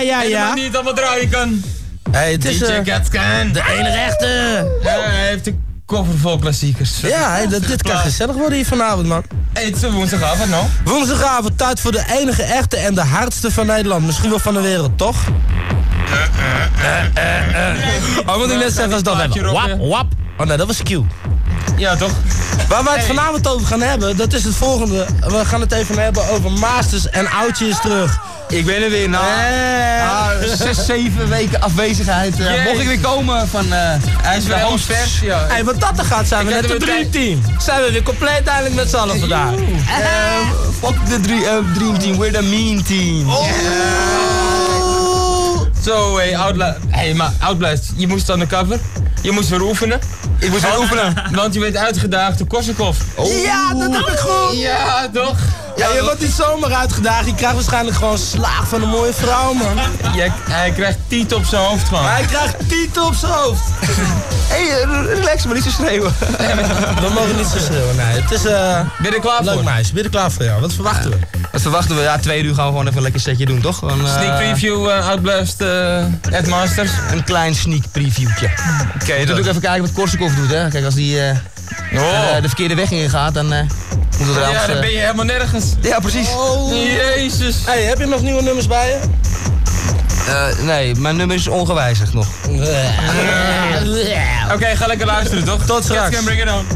Ja, ja, ja, niet allemaal draaien kan. Hey, DJ eh, Gatscan. de enige echte. Ja, hij heeft een koffer vol klassiekers. Ja, dit kan gezellig worden hier vanavond, man. Hey, het is woensdagavond, no? Woensdagavond, tijd voor de enige echte en de hardste van Nederland. Misschien wel van de wereld, toch? Oh, moet ik net zeggen als dat even. Wap, wap. Oh nee, dat was Q. Ja, toch? Waar wij het Hey. vanavond over gaan hebben, dat is het volgende. We gaan het even hebben over Masters en Oudje is terug. Ik ben er weer na ah, zes, zeven weken afwezigheid. eh, mocht ik weer komen van eh Hij is de weer helemaal hosts. vers, ja. Hey, wat dat er gaat, zijn we Ik net heb een er weer dreamteam. Zijn we weer compleet eindelijk met z'n allen vandaag. Eh, fuck de eh, Dream Team, we're the mean team. Zo, hey, Outla hey, maar Outblast, je moest aan de cover. Je moest weer oefenen. Ik moest weer oefenen. Want je werd uitgedaagd door Korsakoff. Ja, dat heb ik goed. Ja, toch? Ja, je wordt niet zomaar uitgedaagd. Je krijgt waarschijnlijk gewoon slaag van een mooie vrouw, man. Jij- hij krijgt tiet op zijn hoofd gewoon. Hij krijgt titel op zijn hoofd. Hé, hey, eh, relax, maar niet zo schreeuwen. We mogen niet zo schreeuwen, nee. Het is eh Ben je er klaar leuk voor? meisje. Ben je er klaar voor jou? Wat verwachten we? Wat verwachten we? Ja, twee uur gaan we gewoon even een lekker setje doen, toch? Gewoon, eh, Sneak preview uh, Outblast uh, Ed Masters. Een klein sneak previewtje. Oké, We moeten ook even kijken wat Korsakoff doet, hè. Kijk, als die eh, Oh. eh, de verkeerde weg in gaat, dan eh moeten we er Ja, dan ben je helemaal nergens. Ja, precies. Oh. Jezus. Hey, heb je nog nieuwe nummers bij je? Eh, nee, mijn nummer is ongewijzigd nog. Oké, ga lekker luisteren, toch? Tot straks. Cats can bring it on.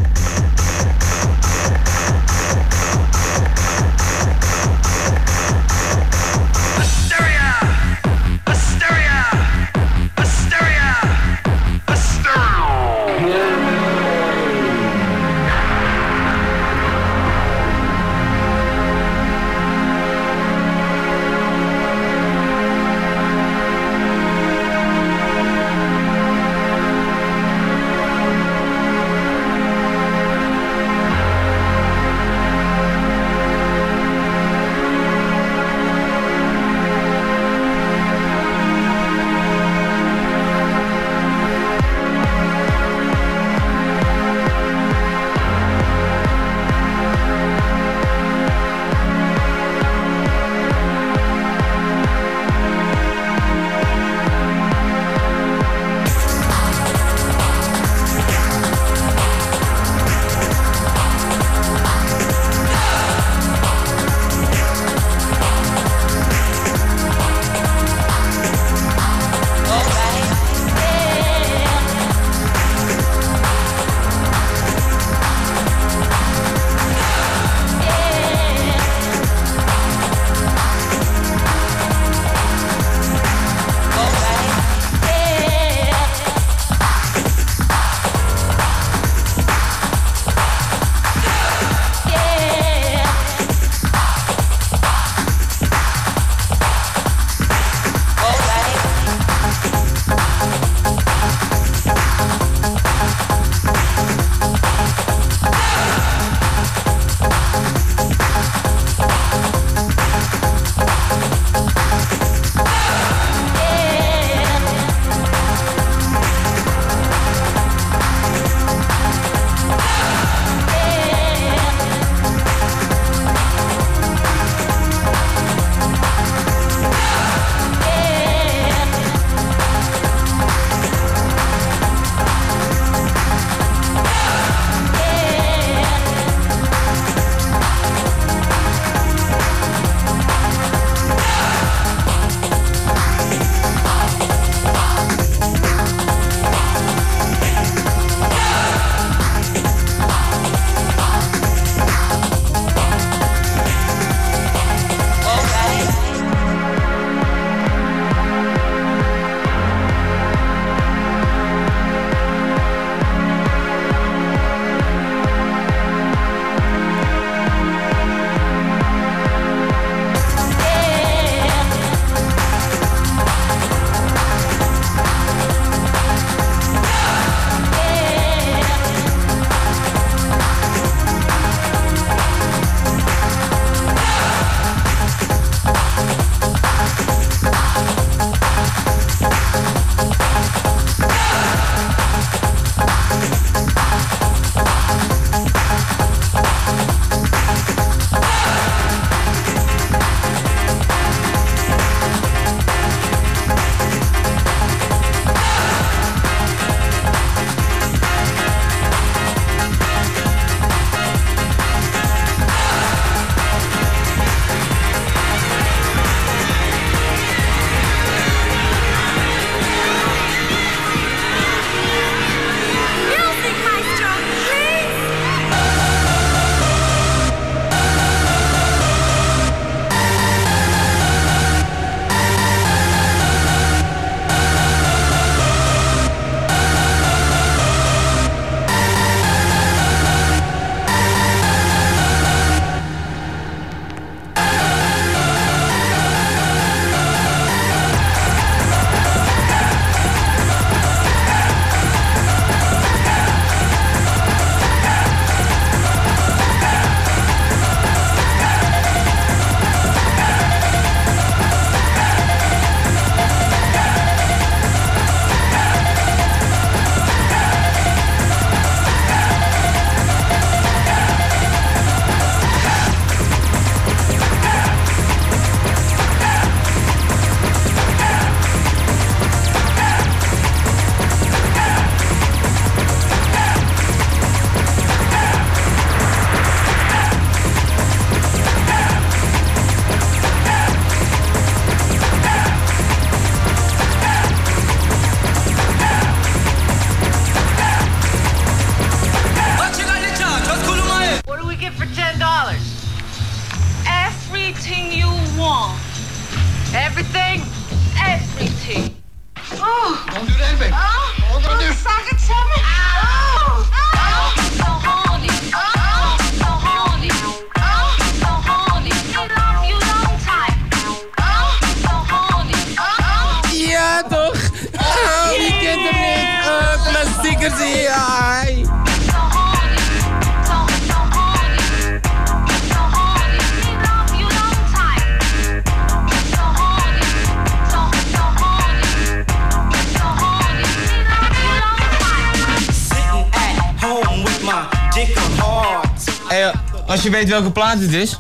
Weet welke plaat het is,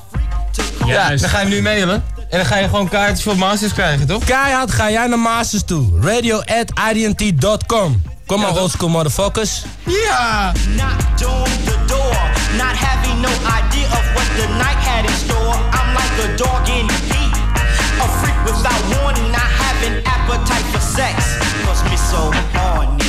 ja, dan ga je hem nu mailen. En dan ga je gewoon kaartjes voor Masters krijgen, toch? Keihard ga jij naar Masters toe. Radio at IDNT.com. Kom maar, toch? oldschool motherfuckers. Ja! On the door, not having no idea of what the night had in store. I'm like a dog in heat, a freak without warning, not having appetite for sex. Cause me so horny.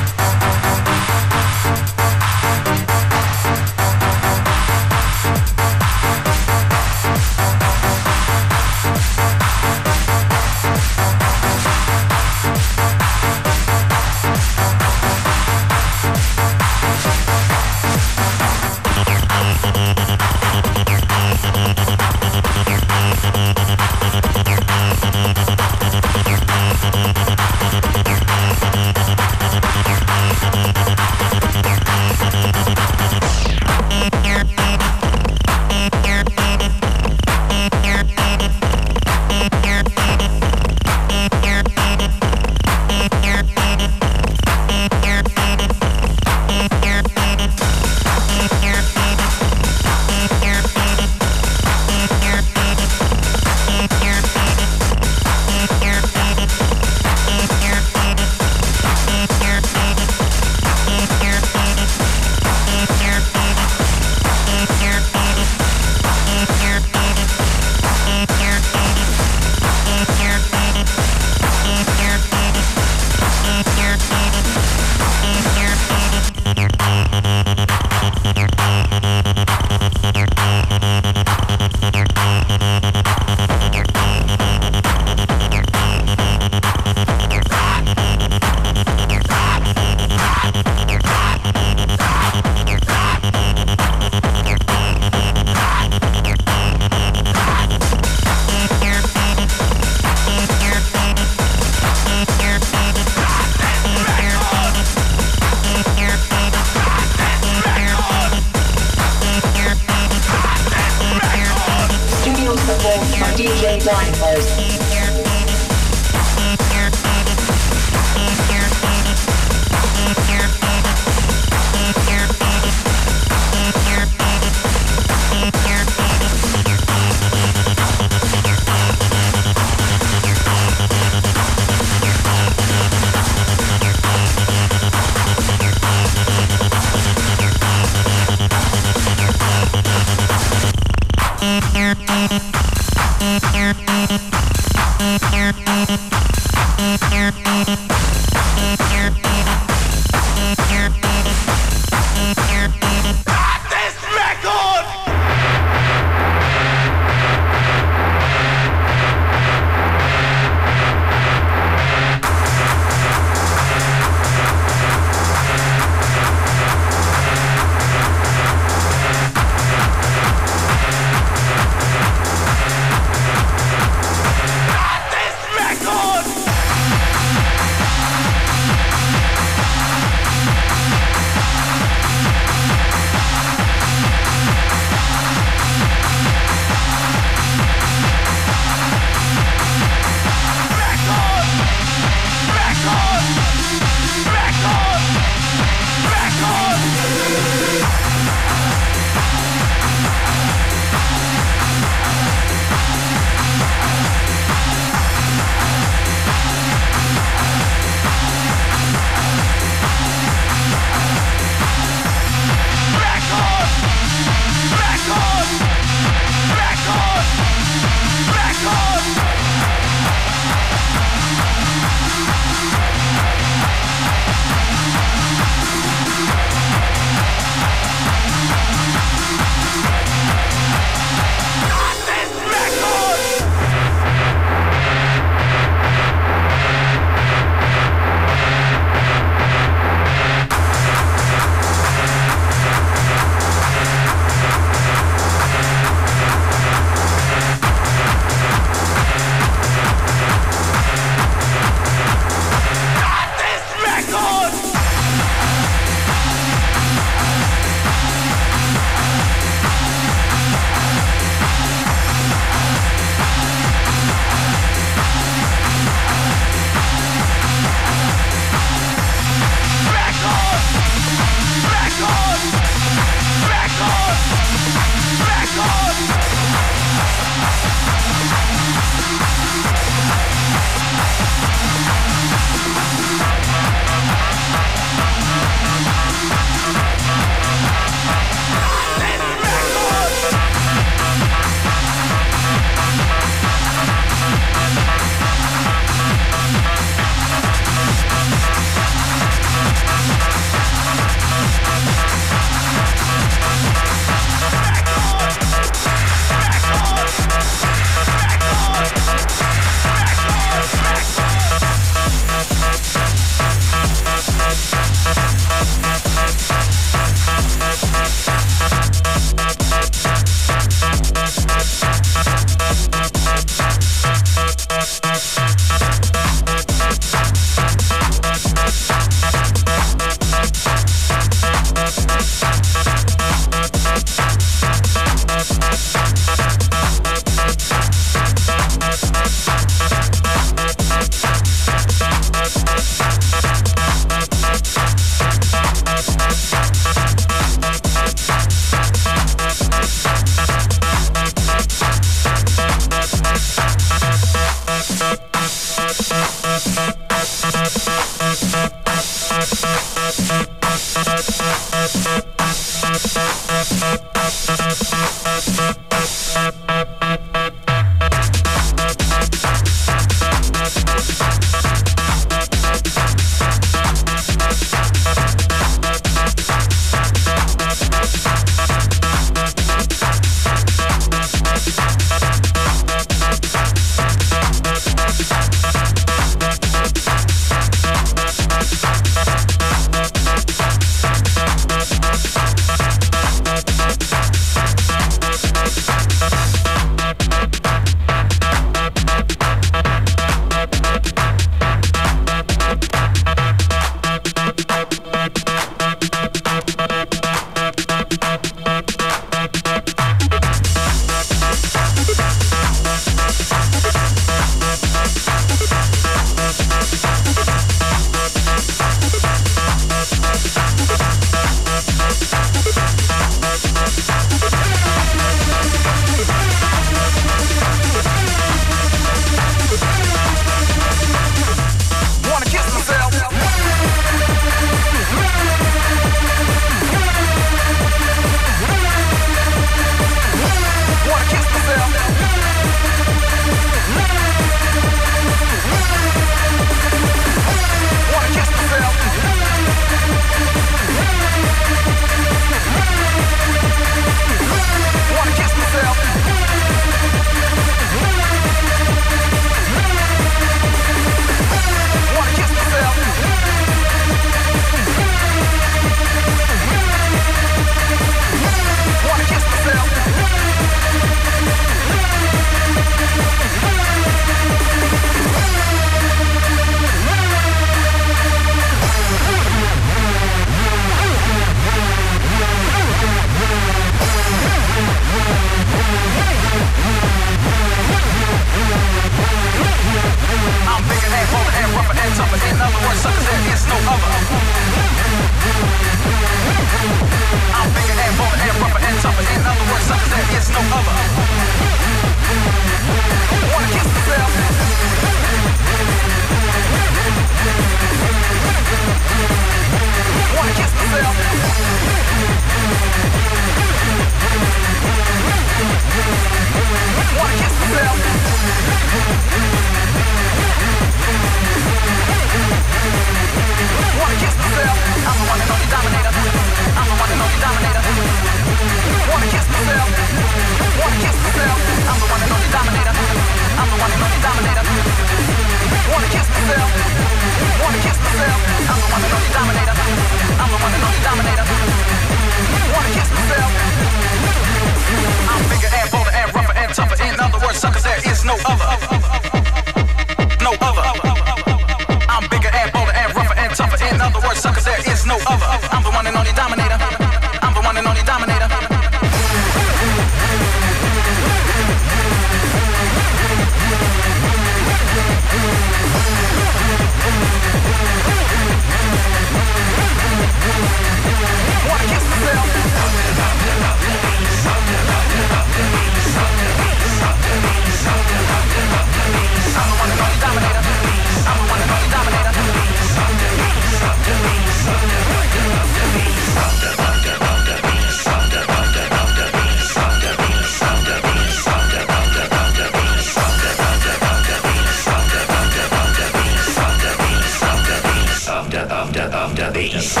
decadência.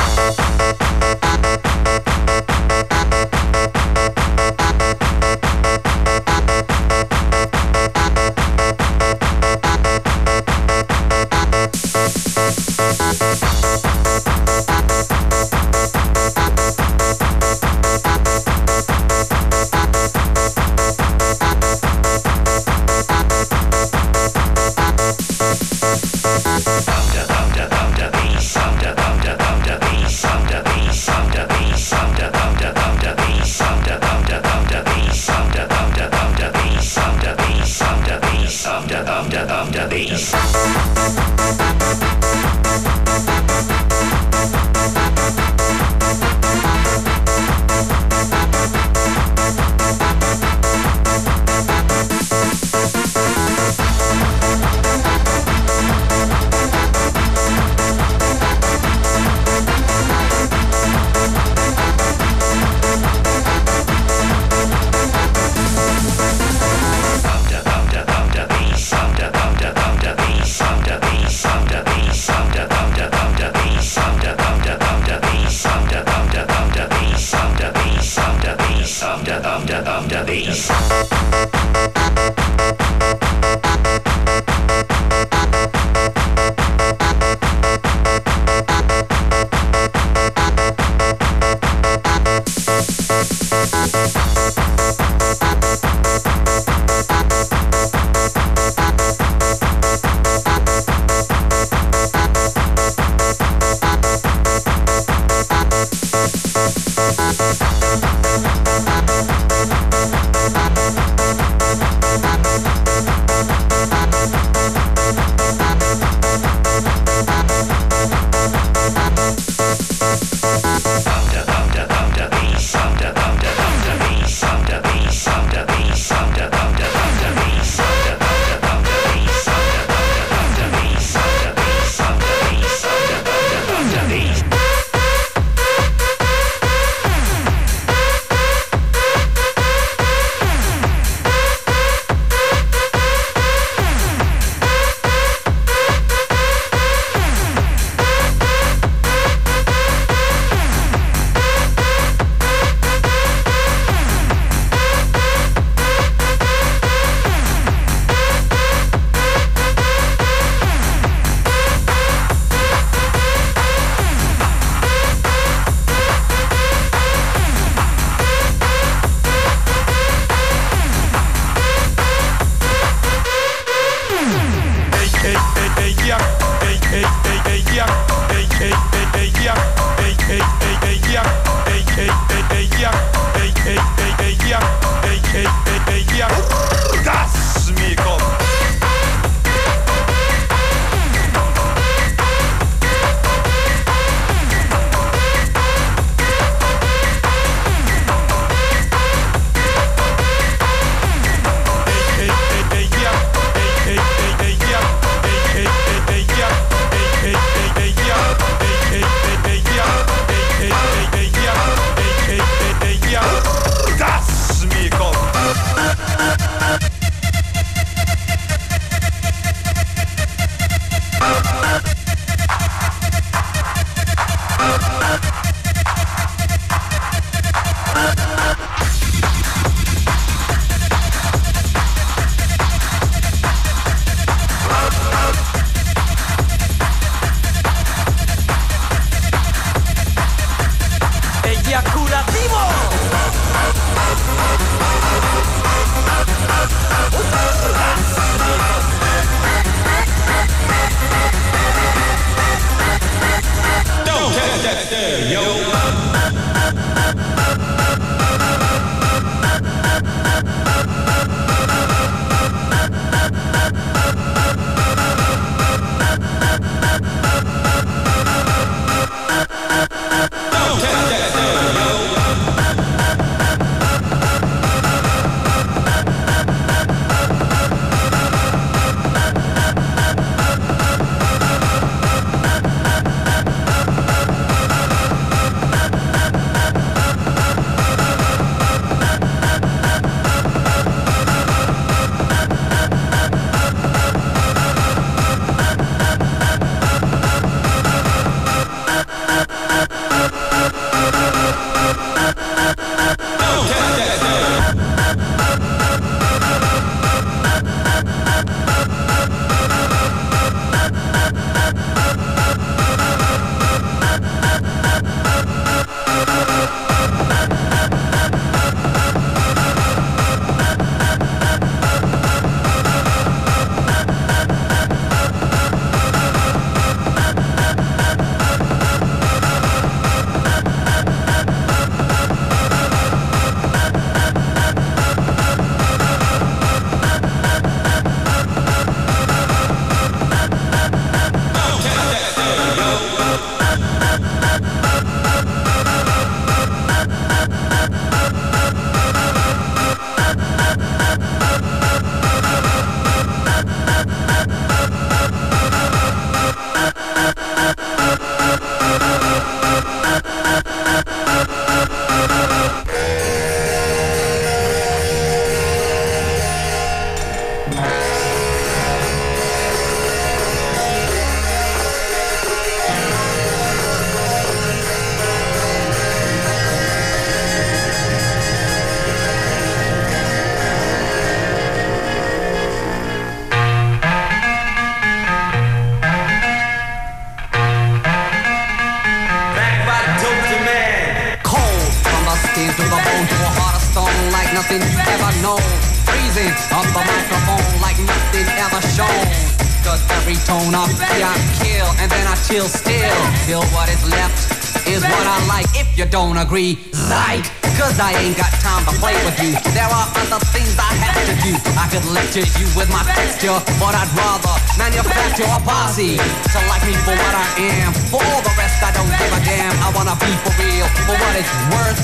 Don't agree, like. Cause I ain't got time to play with you. There are other things I have to do. I could lecture you with my texture, but I'd rather manufacture a posse to like me for what I am. For all the rest, I don't give a damn. I wanna be for real, for what it's worth.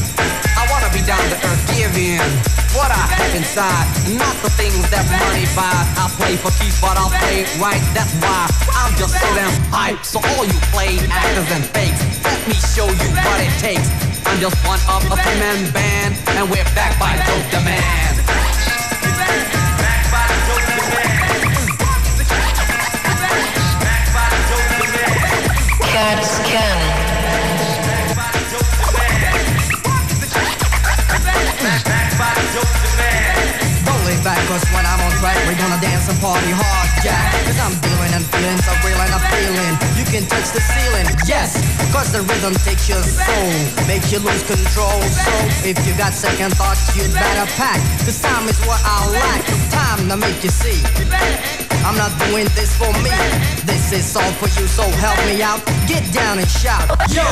I wanna be down to earth, give in what I have inside, not the things that money buys. I play for keeps, but I'll play it right. That's why I'm just so damn hype. So all you play actors and fakes, let me show you what it takes. I'm just one of a three-man band, and we're backed by Dope the Man. Cats can. Don't back, cause when I'm on track, we're gonna dance and party hard, yeah. Cause I'm dealing and feeling so real and I'm feeling. You can touch the ceiling, yes. Cause the rhythm takes your soul, makes you lose control. So if you got second thoughts, you'd better pack. Cause time is what I lack. Time to make you see. I'm not doing this for me. This is all for you, so help me out. Get down and shout. Yo!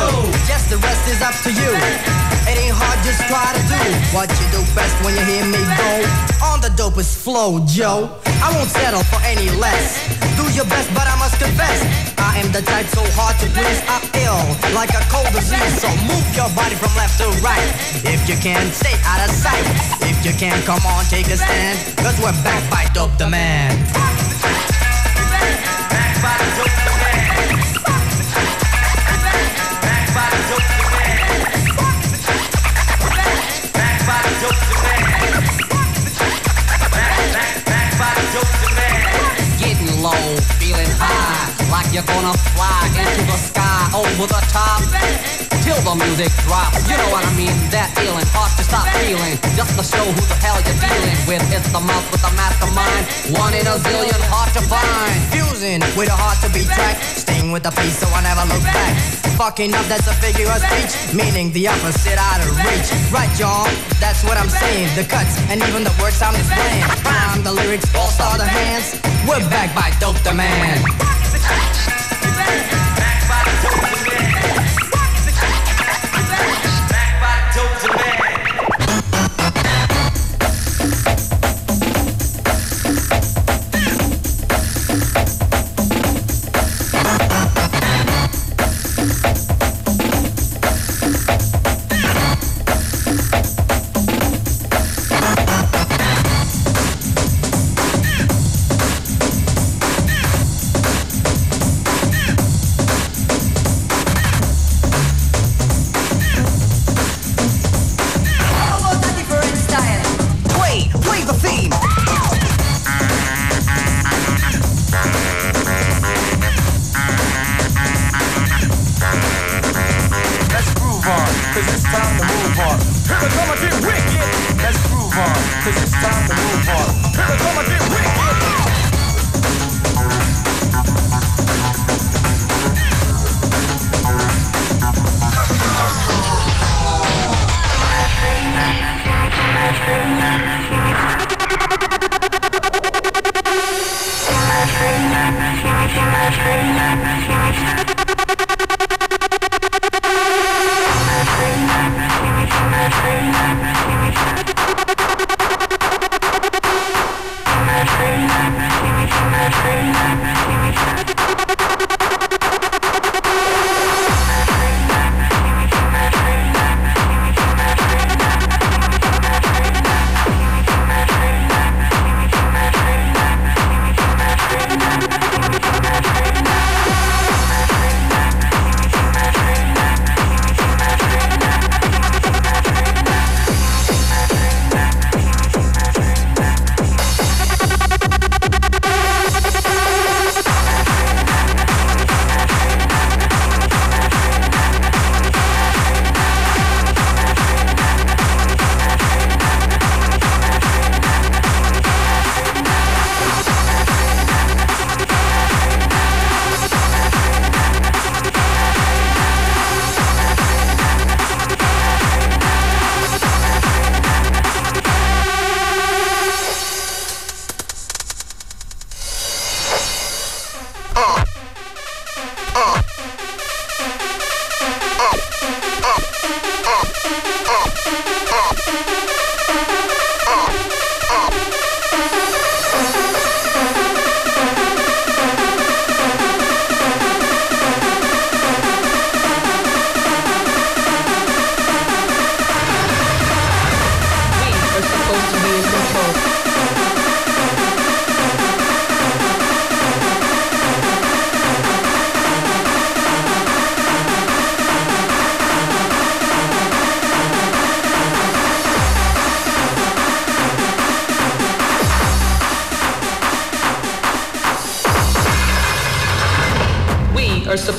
Yes, the rest is up to you. It ain't hard, just try to do what you do best when you hear me go. On the dopest flow, Joe. I won't settle for any less. Do your best, but I must confess. I am the type so hard to please. I'm ill, like a cold disease. So move your body from left to right. If you can, stay out of sight. If you can, come on, take a stand. Cause we're back by Dope the Man. Getting you're gonna fly into the sky over the top. Till the music drops, you know what I mean? That feeling, hard to stop feeling. Just to show who the hell you're dealing with. It's the mouth with the mastermind. One in a zillion, hard to find. Fusing with a heart to be tracked. Staying with the peace, so I never look back. Fucking up, that's a figure of speech. Meaning the opposite out of reach. Right, y'all? That's what I'm saying. The cuts and even the words I'm displaying. I'm the lyrics, all star the hands. We're back by Dope the Man.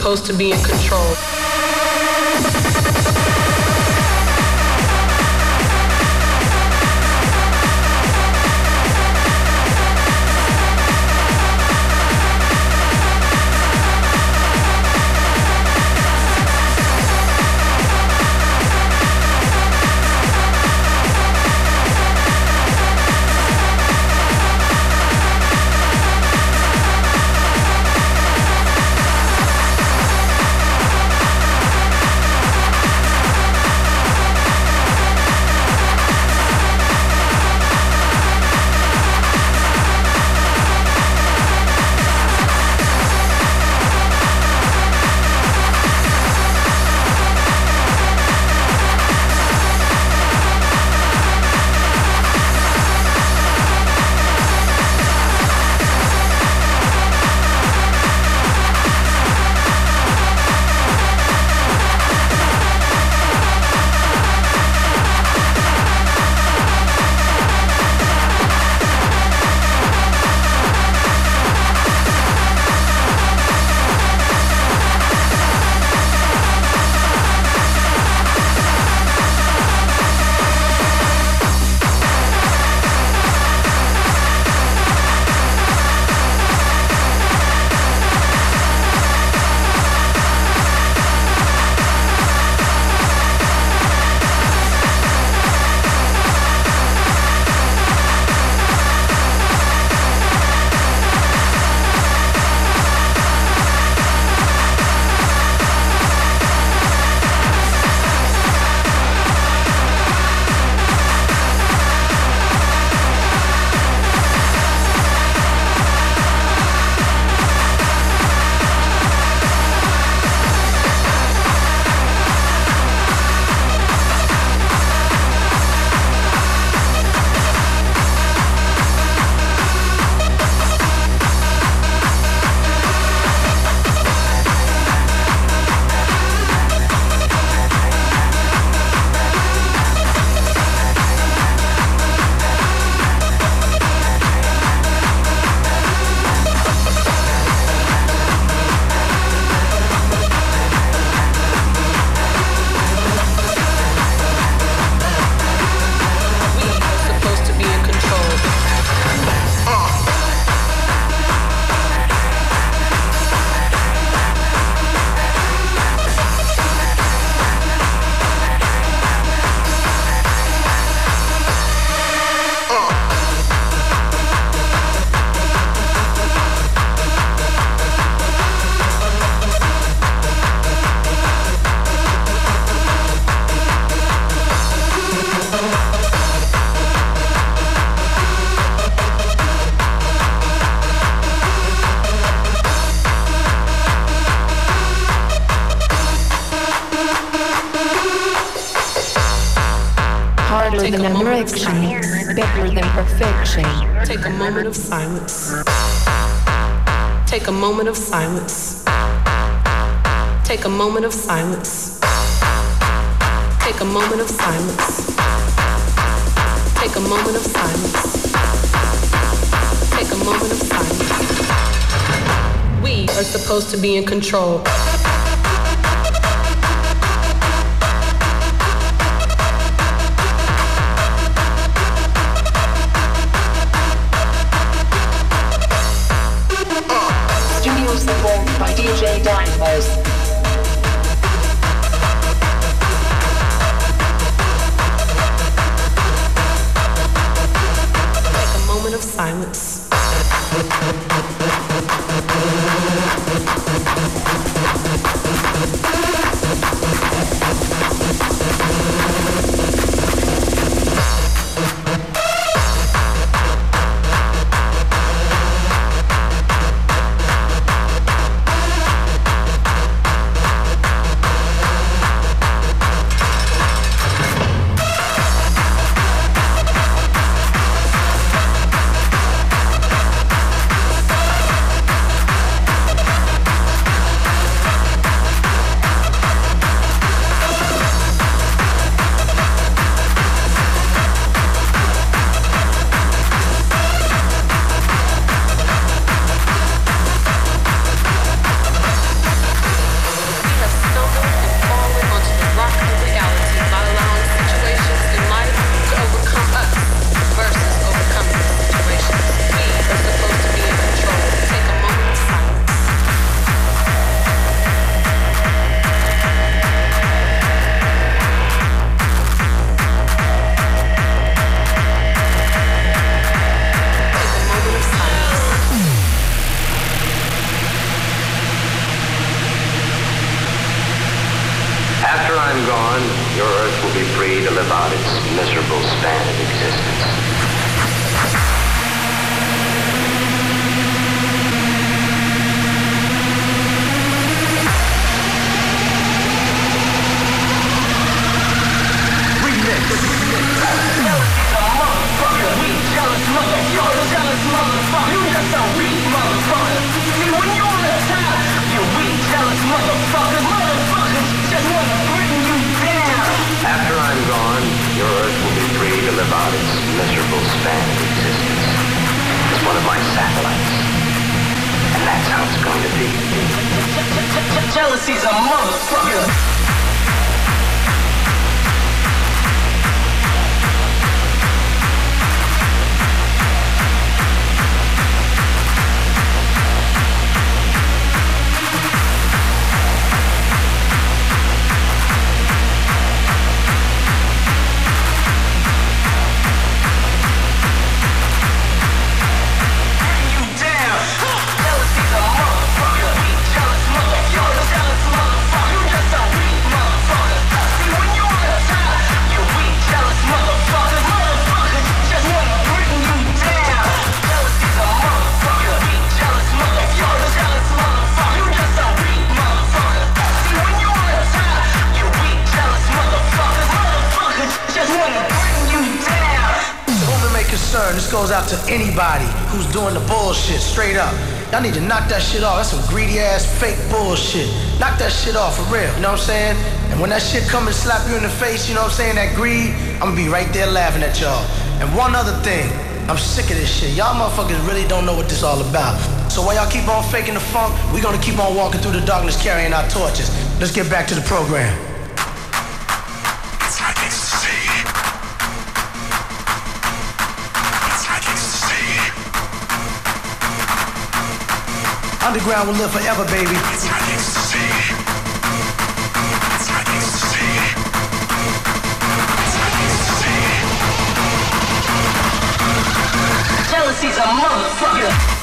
Supposed to be in control. Than better than perfection. Take a moment of silence. Take a moment of silence. Take a moment of silence. Take a moment of silence. Take a moment of silence. Take a moment of silence. We are supposed to be in control. Satellites. And that's how it's going to be. Jealousy's a motherfucker. Movement concern. This goes out to anybody who's doing the bullshit straight up. Y'all need to knock that shit off. That's some greedy ass fake bullshit. Knock that shit off for real. You know what I'm saying? And when that shit come and slap you in the face, you know what I'm saying? That greed, I'm gonna be right there laughing at y'all. And one other thing, I'm sick of this shit. Y'all motherfuckers really don't know what this all about. So while y'all keep on faking the funk, we gonna keep on walking through the darkness carrying our torches. Let's get back to the program. Underground will live forever, baby. Jealousy's a motherfucker.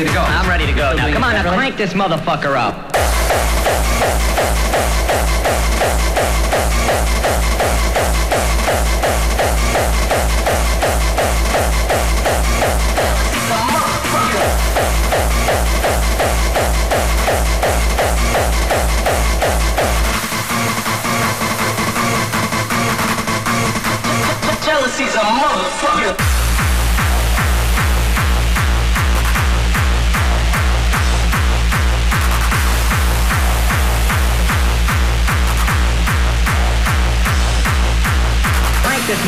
ready to go. I'm ready to go now. Come on, now crank this motherfucker up. Jealousy's a motherfucker.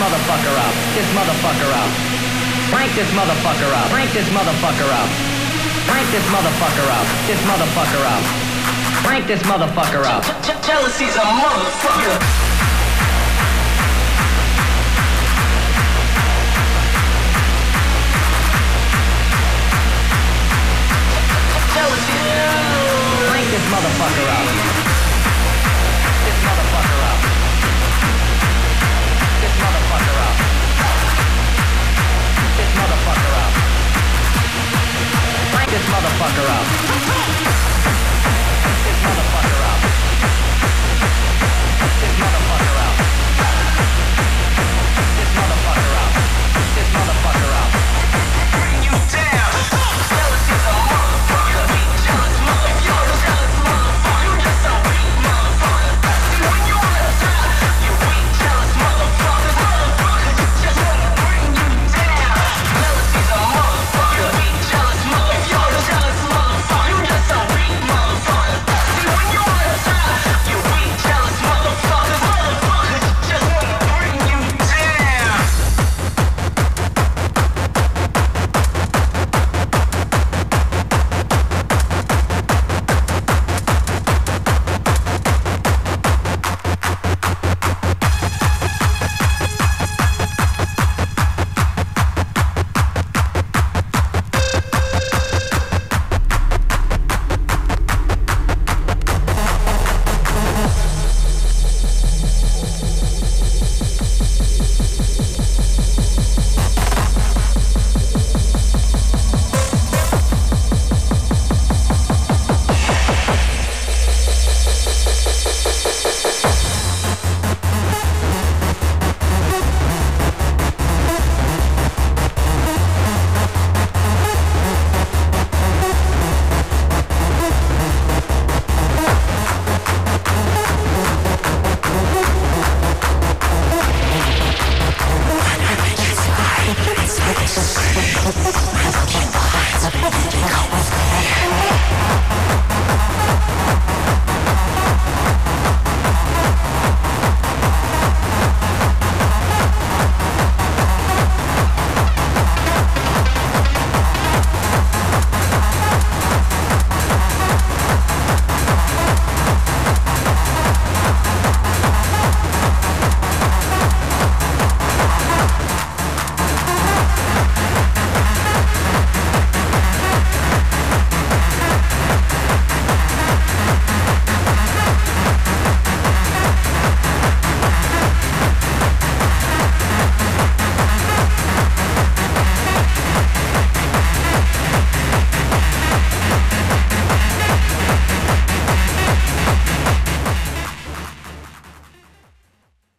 Up. This motherfucker up. Crank this motherfucker up. Crank this motherfucker up. Crank this motherfucker up. This motherfucker up. Crank this motherfucker up. Jealousy's a motherfucker. Crank this motherfucker up. this motherfucker up. This motherfucker